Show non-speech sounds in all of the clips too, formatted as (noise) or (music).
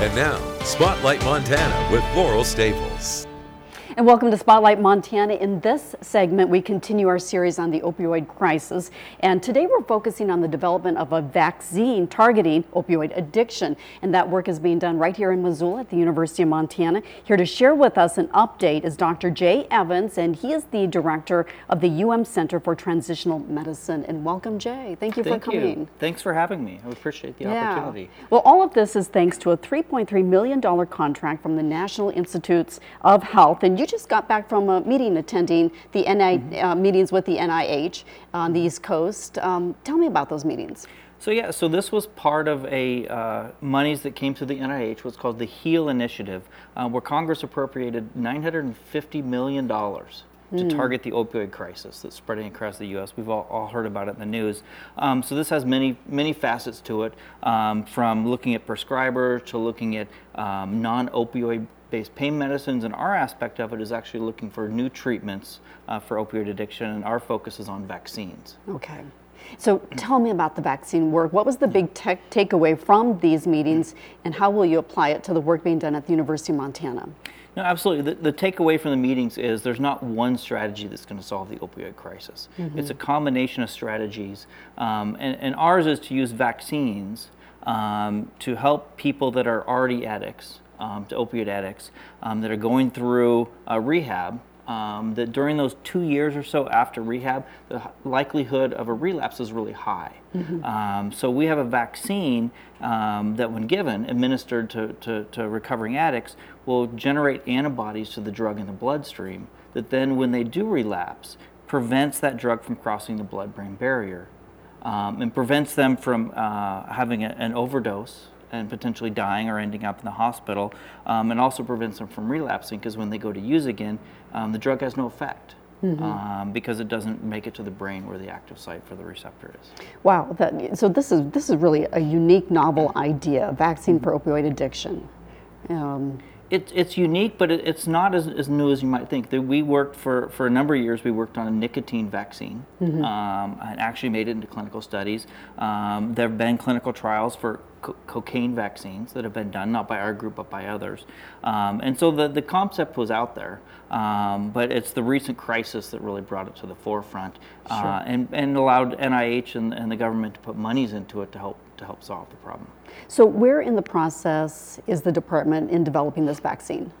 And now, Spotlight Montana with Laurel Staples. And welcome to Spotlight Montana. In this segment, we continue our series on the opioid crisis. And today we're focusing on the development of a vaccine targeting opioid addiction. And that work is being done right here in Missoula at the University of Montana. Here to share with us an update is Dr. Jay Evans, and he is the director of the UM Center for Translational Medicine. And welcome, Jay. Thank you Thank for coming. You. Thanks for having me. I appreciate the Yeah. opportunity. Well, all of this is thanks to a $3.3 million contract from the National Institutes of Health. And you just got back from a meeting attending the NI, Mm-hmm. uh, meetings with the NIH on the East Coast. Um, tell me about those meetings. So yeah, so this was part of a uh, monies that came through the NIH, what's called the HEAL initiative, uh, where Congress appropriated 950 million dollars to target the opioid crisis that's spreading across the U.S. We've all, all heard about it in the news. Um, so this has many many facets to it, um, from looking at prescribers to looking at um, non-opioid based pain medicines, and our aspect of it is actually looking for new treatments uh, for opioid addiction, and our focus is on vaccines. Okay. So (clears throat) tell me about the vaccine work. What was the big tech takeaway from these meetings, and how will you apply it to the work being done at the University of Montana? No, absolutely. The, the takeaway from the meetings is there's not one strategy that's going to solve the opioid crisis. It's a combination of strategies, um, and, and ours is to use vaccines um, to help people that are already addicts, um, to opioid addicts, um, that are going through uh, rehab. Um, that during those two years or so after rehab, the likelihood of a relapse is really high. Um, so we have a vaccine um, that, when given, administered to, to, to recovering addicts, will generate antibodies to the drug in the bloodstream that then, when they do relapse, prevents that drug from crossing the blood-brain barrier um, and prevents them from uh, having a, an overdose and potentially dying or ending up in the hospital, um, and also prevents them from relapsing because when they go to use again, um, the drug has no effect. Um, because it doesn't make it to the brain where the active site for the receptor is. Wow. That, so this is this is really a unique, novel idea, a vaccine for opioid addiction. Um, It's it's unique, but it, it's not as, as new as you might think. That we worked for, for a number of years. We worked on a nicotine vaccine, um, and actually made it into clinical studies. Um, there have been clinical trials for co- cocaine vaccines that have been done, not by our group but by others. Um, and so the the concept was out there, um, but it's the recent crisis that really brought it to the forefront, uh, and and allowed NIH and, and the government to put monies into it to help to help solve the problem. so where in the process is the department in developing this vaccine?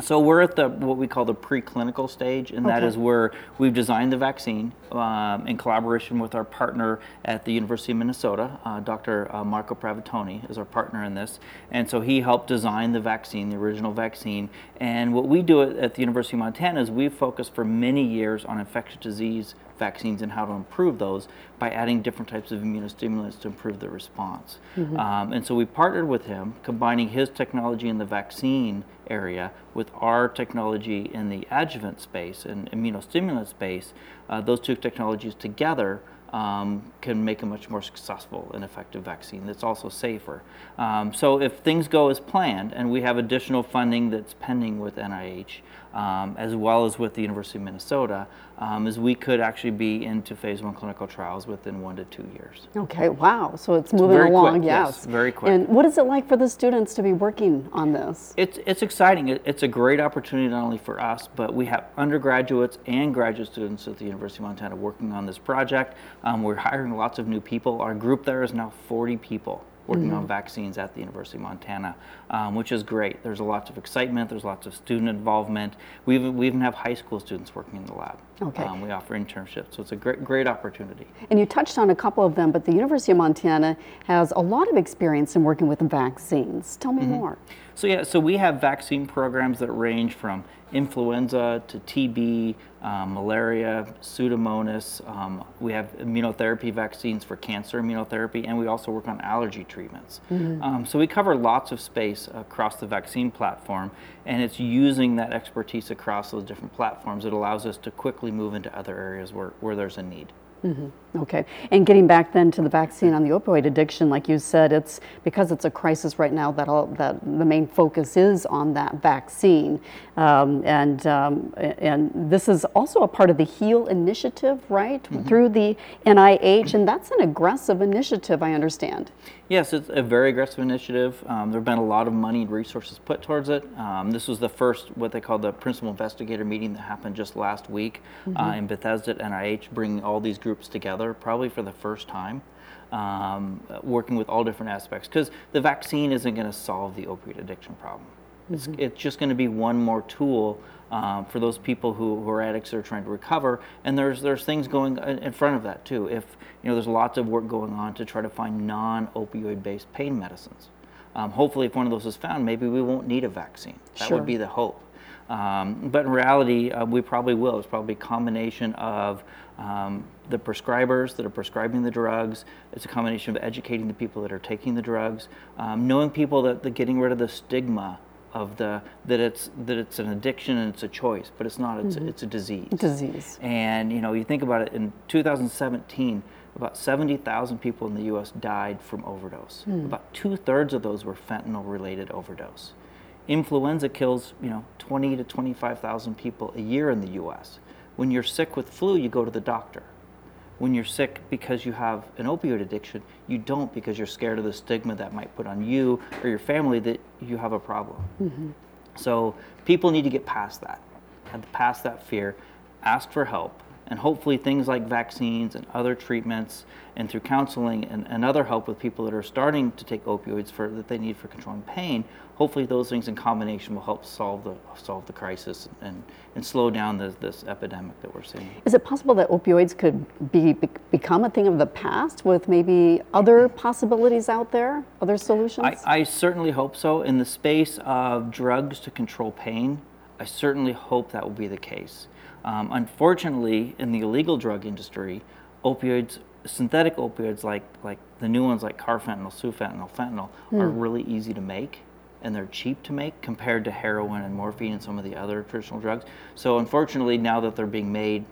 So we're at the what we call the preclinical stage, and that Okay. is where we've designed the vaccine um, in collaboration with our partner at the University of Minnesota. Uh, Dr. Uh, Marco Pravetoni is our partner in this, and so he helped design the vaccine, the original vaccine. And what we do at, the University of Montana is we focus for many years on infectious disease vaccines and how to improve those by adding different types of immunostimulants to improve the response. Um, and so we partnered with him, combining his technology in the vaccine area with our technology in the adjuvant space and immunostimulant space. Uh, those two technologies together um, can make a much more successful and effective vaccine that's also safer. Um, so if things go as planned, and we have additional funding that's pending with NIH, um, as well as with the University of Minnesota, um, is we could actually be into phase one clinical trials within one to two years. Okay, wow. So it's moving very along, quick, yes, yes. very quick. And what is it like for the students to be working on this? It's, it's exciting. It, it's a great opportunity not only for us, but we have undergraduates and graduate students at the University of Montana working on this project. Um, we're hiring lots of new people. Our group there is now 40 people working on vaccines at the University of Montana, um, which is great. There's lots of excitement. There's lots of student involvement. We even, we even have high school students working in the lab. Okay. Um, we offer internships, so it's a great great opportunity. And you touched on a couple of them, but the University of Montana has a lot of experience in working with vaccines. Tell Mm-hmm. me more. So yeah, so we have vaccine programs that range from influenza to TB, um, malaria, pseudomonas. Um, we have immunotherapy vaccines for cancer immunotherapy, and we also work on allergy treatments. Um, so we cover lots of space across the vaccine platform, and it's using that expertise across those different platforms. That allows us to quickly move into other areas where, where there's a need. Mm-hmm. Okay, and getting back then to the vaccine on the opioid addiction, like you said, it's because it's a crisis right now that all, that the main focus is on that vaccine, um, and um, and this is also a part of the HEAL initiative, right, through the NIH, and that's an aggressive initiative, I understand. Yes, it's a very aggressive initiative. Um, there have been a lot of money and resources put towards it. Um, this was the first, what they call the principal investigator meeting that happened just last week uh, in Bethesda at NIH, bringing all these groups together, probably for the first time, um, working with all different aspects. Because the vaccine isn't going to solve the opioid addiction problem. It's, it's just going to be one more tool um, for those people who, who are addicts that are trying to recover. And there's there's things going in in front of that too. If you know, there's lots of work going on to try to find non-opioid based pain medicines. Um, hopefully, if one of those is found, maybe we won't need a vaccine. That Sure. would be the hope. Um, but in reality, uh, we probably will. It's probably a combination of um, the prescribers that are prescribing the drugs. It's a combination of educating the people that are taking the drugs, um, knowing people that the getting rid of the stigma of the that it's that it's an addiction and it's a choice, but it's not. It's mm-hmm. it's a disease. Disease. And you know, you think about it. In 2017, about 70,000 people in the U.S. died from overdose. Hmm. About two thirds of those were fentanyl-related overdose. Influenza kills, you know, 20 to 25,000 people a year in the U.S. When you're sick with flu, you go to the doctor. When you're sick because you have an opioid addiction, you don't because you're scared of the stigma that might put on you or your family that you have a problem. Mm-hmm. So people need to get past that, and past that fear, ask for help, and hopefully things like vaccines and other treatments, and through counseling and, and other help with people that are starting to take opioids for that they need for controlling pain. Hopefully those things in combination will help solve the solve the crisis and, and slow down this, this epidemic that we're seeing. Is it possible that opioids could be, be become a thing of the past with maybe other mm-hmm. possibilities out there, other solutions? I, I certainly hope so. In the space of drugs to control pain, I certainly hope that will be the case. Um, unfortunately, in the illegal drug industry, opioids, synthetic opioids like, like the new ones like carfentanil, sufentanil, fentanyl, are really easy to make and they're cheap to make compared to heroin and morphine and some of the other traditional drugs. So unfortunately, now that they're being made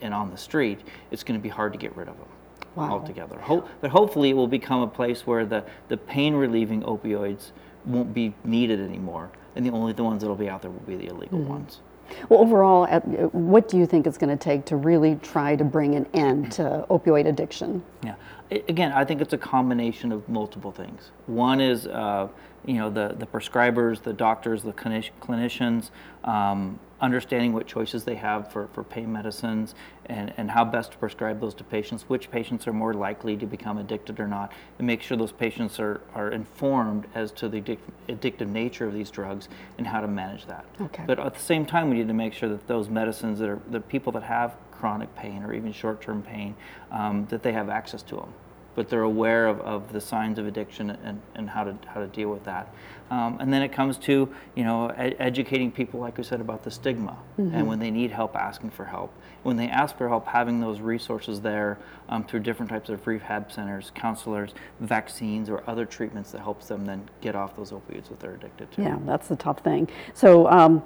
and on the street, it's going to be hard to get rid of them Wow. altogether. Ho- but hopefully, it will become a place where the, the pain relieving opioids won't be needed anymore, and the only the ones that'll be out there will be the illegal mm-hmm. ones. Well, overall, what do you think it's going to take to really try to bring an end to opioid addiction? Yeah. Again, I think it's a combination of multiple things. One is, uh, you know, the, the prescribers, the doctors, the clinic- clinicians, um, understanding what choices they have for, for pain medicines and, and how best to prescribe those to patients, which patients are more likely to become addicted or not, and make sure those patients are, are informed as to the addic- addictive nature of these drugs and how to manage that. Okay. But at the same time, we need to make sure that those medicines that are, the people that have chronic pain or even short-term pain, um, that they have access to them. But they're aware of, of the signs of addiction and, and how to how to deal with that. Um, and then it comes to you know ed- educating people, like we said, about the stigma, and when they need help, asking for help. When they ask for help, having those resources there um, through different types of rehab centers, counselors, vaccines, or other treatments that helps them then get off those opioids that they're addicted to. Yeah, that's the tough thing. So, um,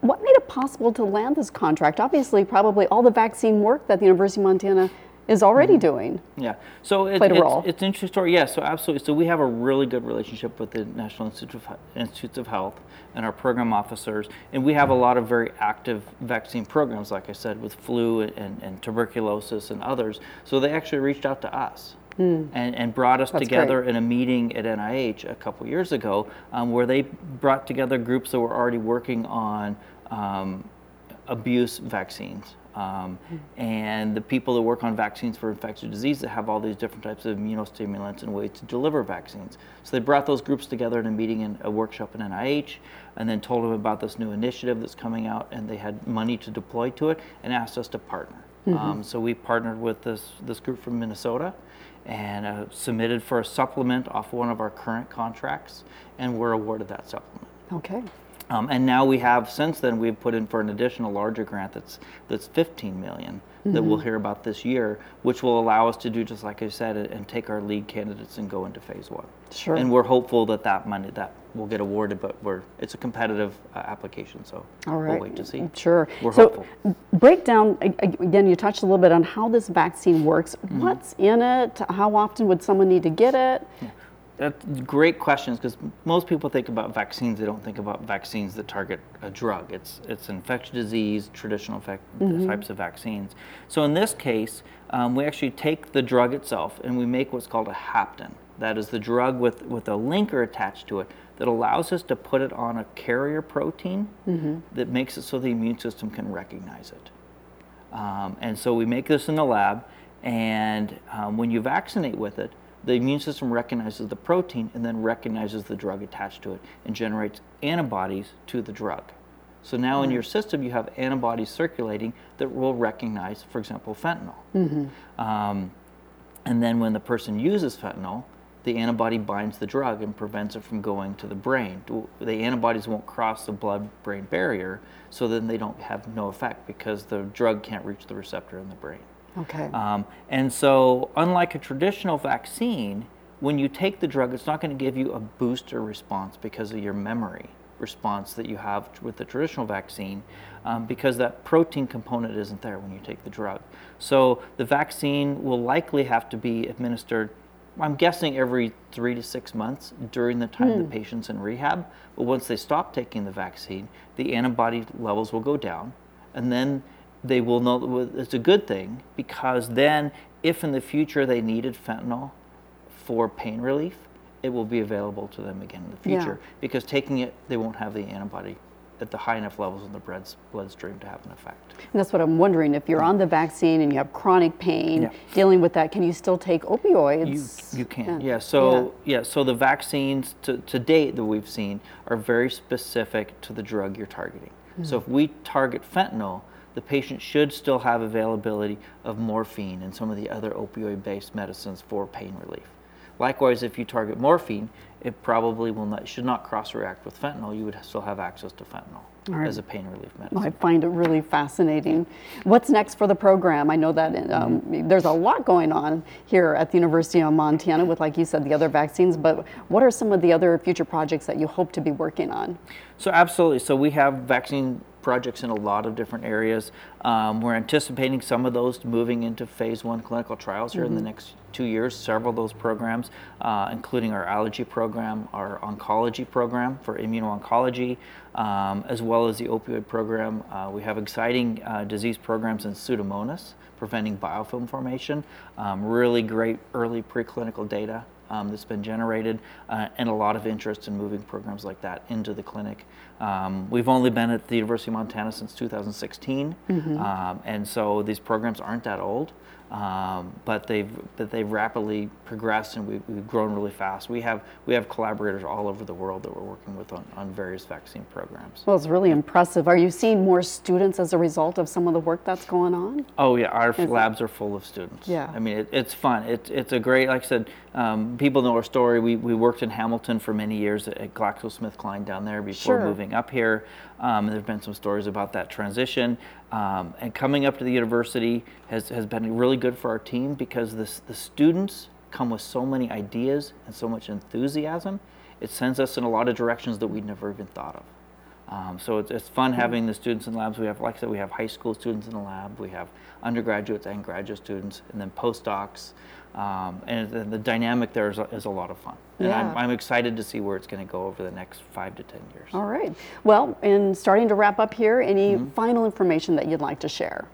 what made it possible to land this contract? Obviously, probably all the vaccine work that the University of Montana is already doing. Yeah. So it, Played a it's, role. it's an interesting story. Yeah. So absolutely. So we have a really good relationship with the National Institute of, Institutes of Health and our program officers, and we have a lot of very active vaccine programs, like I said, with flu and, and tuberculosis and others. So they actually reached out to us. And, and brought us. That's together great. in a meeting at NIH a couple years ago, um, where they brought together groups that were already working on um, abuse vaccines. Um, and the people that work on vaccines for infectious disease that have all these different types of immunostimulants and ways to deliver vaccines. So they brought those groups together in a meeting in a workshop in NIH and then told them about this new initiative that's coming out and they had money to deploy to it and asked us to partner. Um, so we partnered with this, this group from Minnesota and uh, submitted for a supplement off one of our current contracts and we were awarded that supplement. Okay. Um, and now we have, since then, we've put in for an additional larger grant that's that's 15 million that we'll hear about this year, which will allow us to do just like I said, and- take our lead candidates and go into phase one. Sure. And we're hopeful that that money that will get awarded, but we're it's a competitive uh, application, so All right. we'll wait to see. Sure. We're so, hopeful. break down again. You touched a little bit on how this vaccine works. Mm-hmm. What's in it? How often would someone need to get it? That's great questions because most people think about vaccines. They don't think about vaccines that target a drug. It's it's infectious disease, traditional fac- types of vaccines. So in this case, um, we actually take the drug itself and we make what's called a hapten. That is the drug with, with a linker attached to it that allows us to put it on a carrier protein that makes it so the immune system can recognize it. Um, and so we make this in the lab, and um, when you vaccinate with it, the immune system recognizes the protein and then recognizes the drug attached to it and generates antibodies to the drug. So now in your system, you have antibodies circulating that will recognize, for example, fentanyl. Um, and then when the person uses fentanyl, the antibody binds the drug and prevents it from going to the brain. The antibodies won't cross the blood brain barrier, so then they don't have no effect because the drug can't reach the receptor in the brain. Okay. Um, and so, unlike a traditional vaccine, when you take the drug, it's not going to give you a booster response because of your memory response that you have with the traditional vaccine, um, because that protein component isn't there when you take the drug. So, the vaccine will likely have to be administered. I'm guessing every three to six months during the time the patient's in rehab. But once they stop taking the vaccine, the antibody levels will go down, and then they will know it's a good thing because then if in the future they needed fentanyl for pain relief it will be available to them again in the Yeah. future because taking it they won't have the antibody at the high enough levels in the blood- bloodstream to have an effect And that's what I'm wondering. If you're on the vaccine and you have chronic pain, Yeah. dealing with that, can you still take opioids? You, you can, yeah. So yeah. so the vaccines to, to date that we've seen are very specific to the drug you're targeting. So mm-hmm. if we target fentanyl, the patient should still have availability of morphine and some of the other opioid-based medicines for pain relief. Likewise, if you target morphine, it probably will not should not cross-react with fentanyl. You would still have access to fentanyl right. as a pain relief medicine. I find it really fascinating. What's next for the program? I know that um, Mm-hmm. there's a lot going on here at the University of Montana with, like you said, the other vaccines, but what are some of the other future projects that you hope to be working on? So absolutely. So we have vaccine projects in a lot of different areas. Um, we're anticipating some of those moving into phase one clinical trials here in the next two years. Several of those programs, uh, including our allergy program, our oncology program for immuno-oncology, um, as well as the opioid program. Uh, we have exciting uh, disease programs in Pseudomonas, preventing biofilm formation. Um, really great early preclinical data um, that's been generated, uh, and a lot of interest in moving programs like that into the clinic. Um, we've only been at the University of Montana since 2016, um, and so these programs aren't that old. Um, but they've but they've rapidly progressed and we've, we've grown really fast. We have we have collaborators all over the world that we're working with on, on various vaccine programs. Well, it's really impressive. Are you seeing more students as a result of some of the work that's going on? Oh yeah, our labs are full of students. Yeah. I mean, it, it's fun. It's it's a great, like I said, um, people know our story. We, we worked in Hamilton for many years at, at GlaxoSmithKline down there before Sure. moving up here. Um, there've been some stories about that transition. Um, and coming up to the university has, has been really good for our team because the, the students come with so many ideas and so much enthusiasm. It sends us in a lot of directions that we'd never even thought of. Um, so it's, it's fun having the students in labs. We have, like I said, we have high school students in the lab. We have undergraduates and graduate students, and then postdocs. Um, and the, the dynamic there is a, is a lot of fun. And Yeah. I'm, I'm excited to see where it's going to go over the next five to 10 years. All right. Well, in starting to wrap up here, any Mm-hmm. final information that you'd like to share?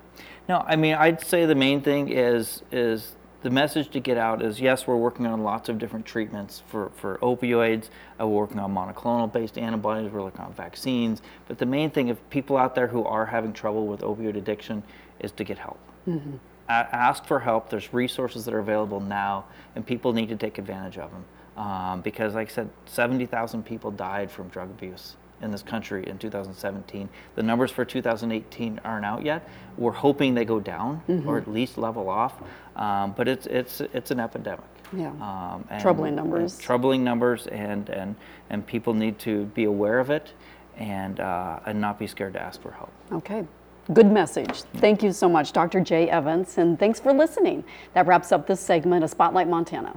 No, I mean, I'd say the main thing is is the message to get out is yes, we're working on lots of different treatments for, for opioids. Uh, we're working on monoclonal based antibodies. We're working on vaccines. But the main thing, if people out there who are having trouble with opioid addiction, is to get help. A- ask for help. There's resources that are available now, and people need to take advantage of them. Um, because, like I said, 70,000 people died from drug abuse in this country in 2017. The numbers for 2018 aren't out yet. We're hoping they go down or at least level off. Um, but it's it's it's an epidemic. Yeah. Um, and- Troubling and numbers. troubling numbers, and and and people need to be aware of it, and uh, and not be scared to ask for help. Okay. Good message. Thank you so much, Dr. Jay Evans, and thanks for listening. That wraps up this segment of Spotlight Montana.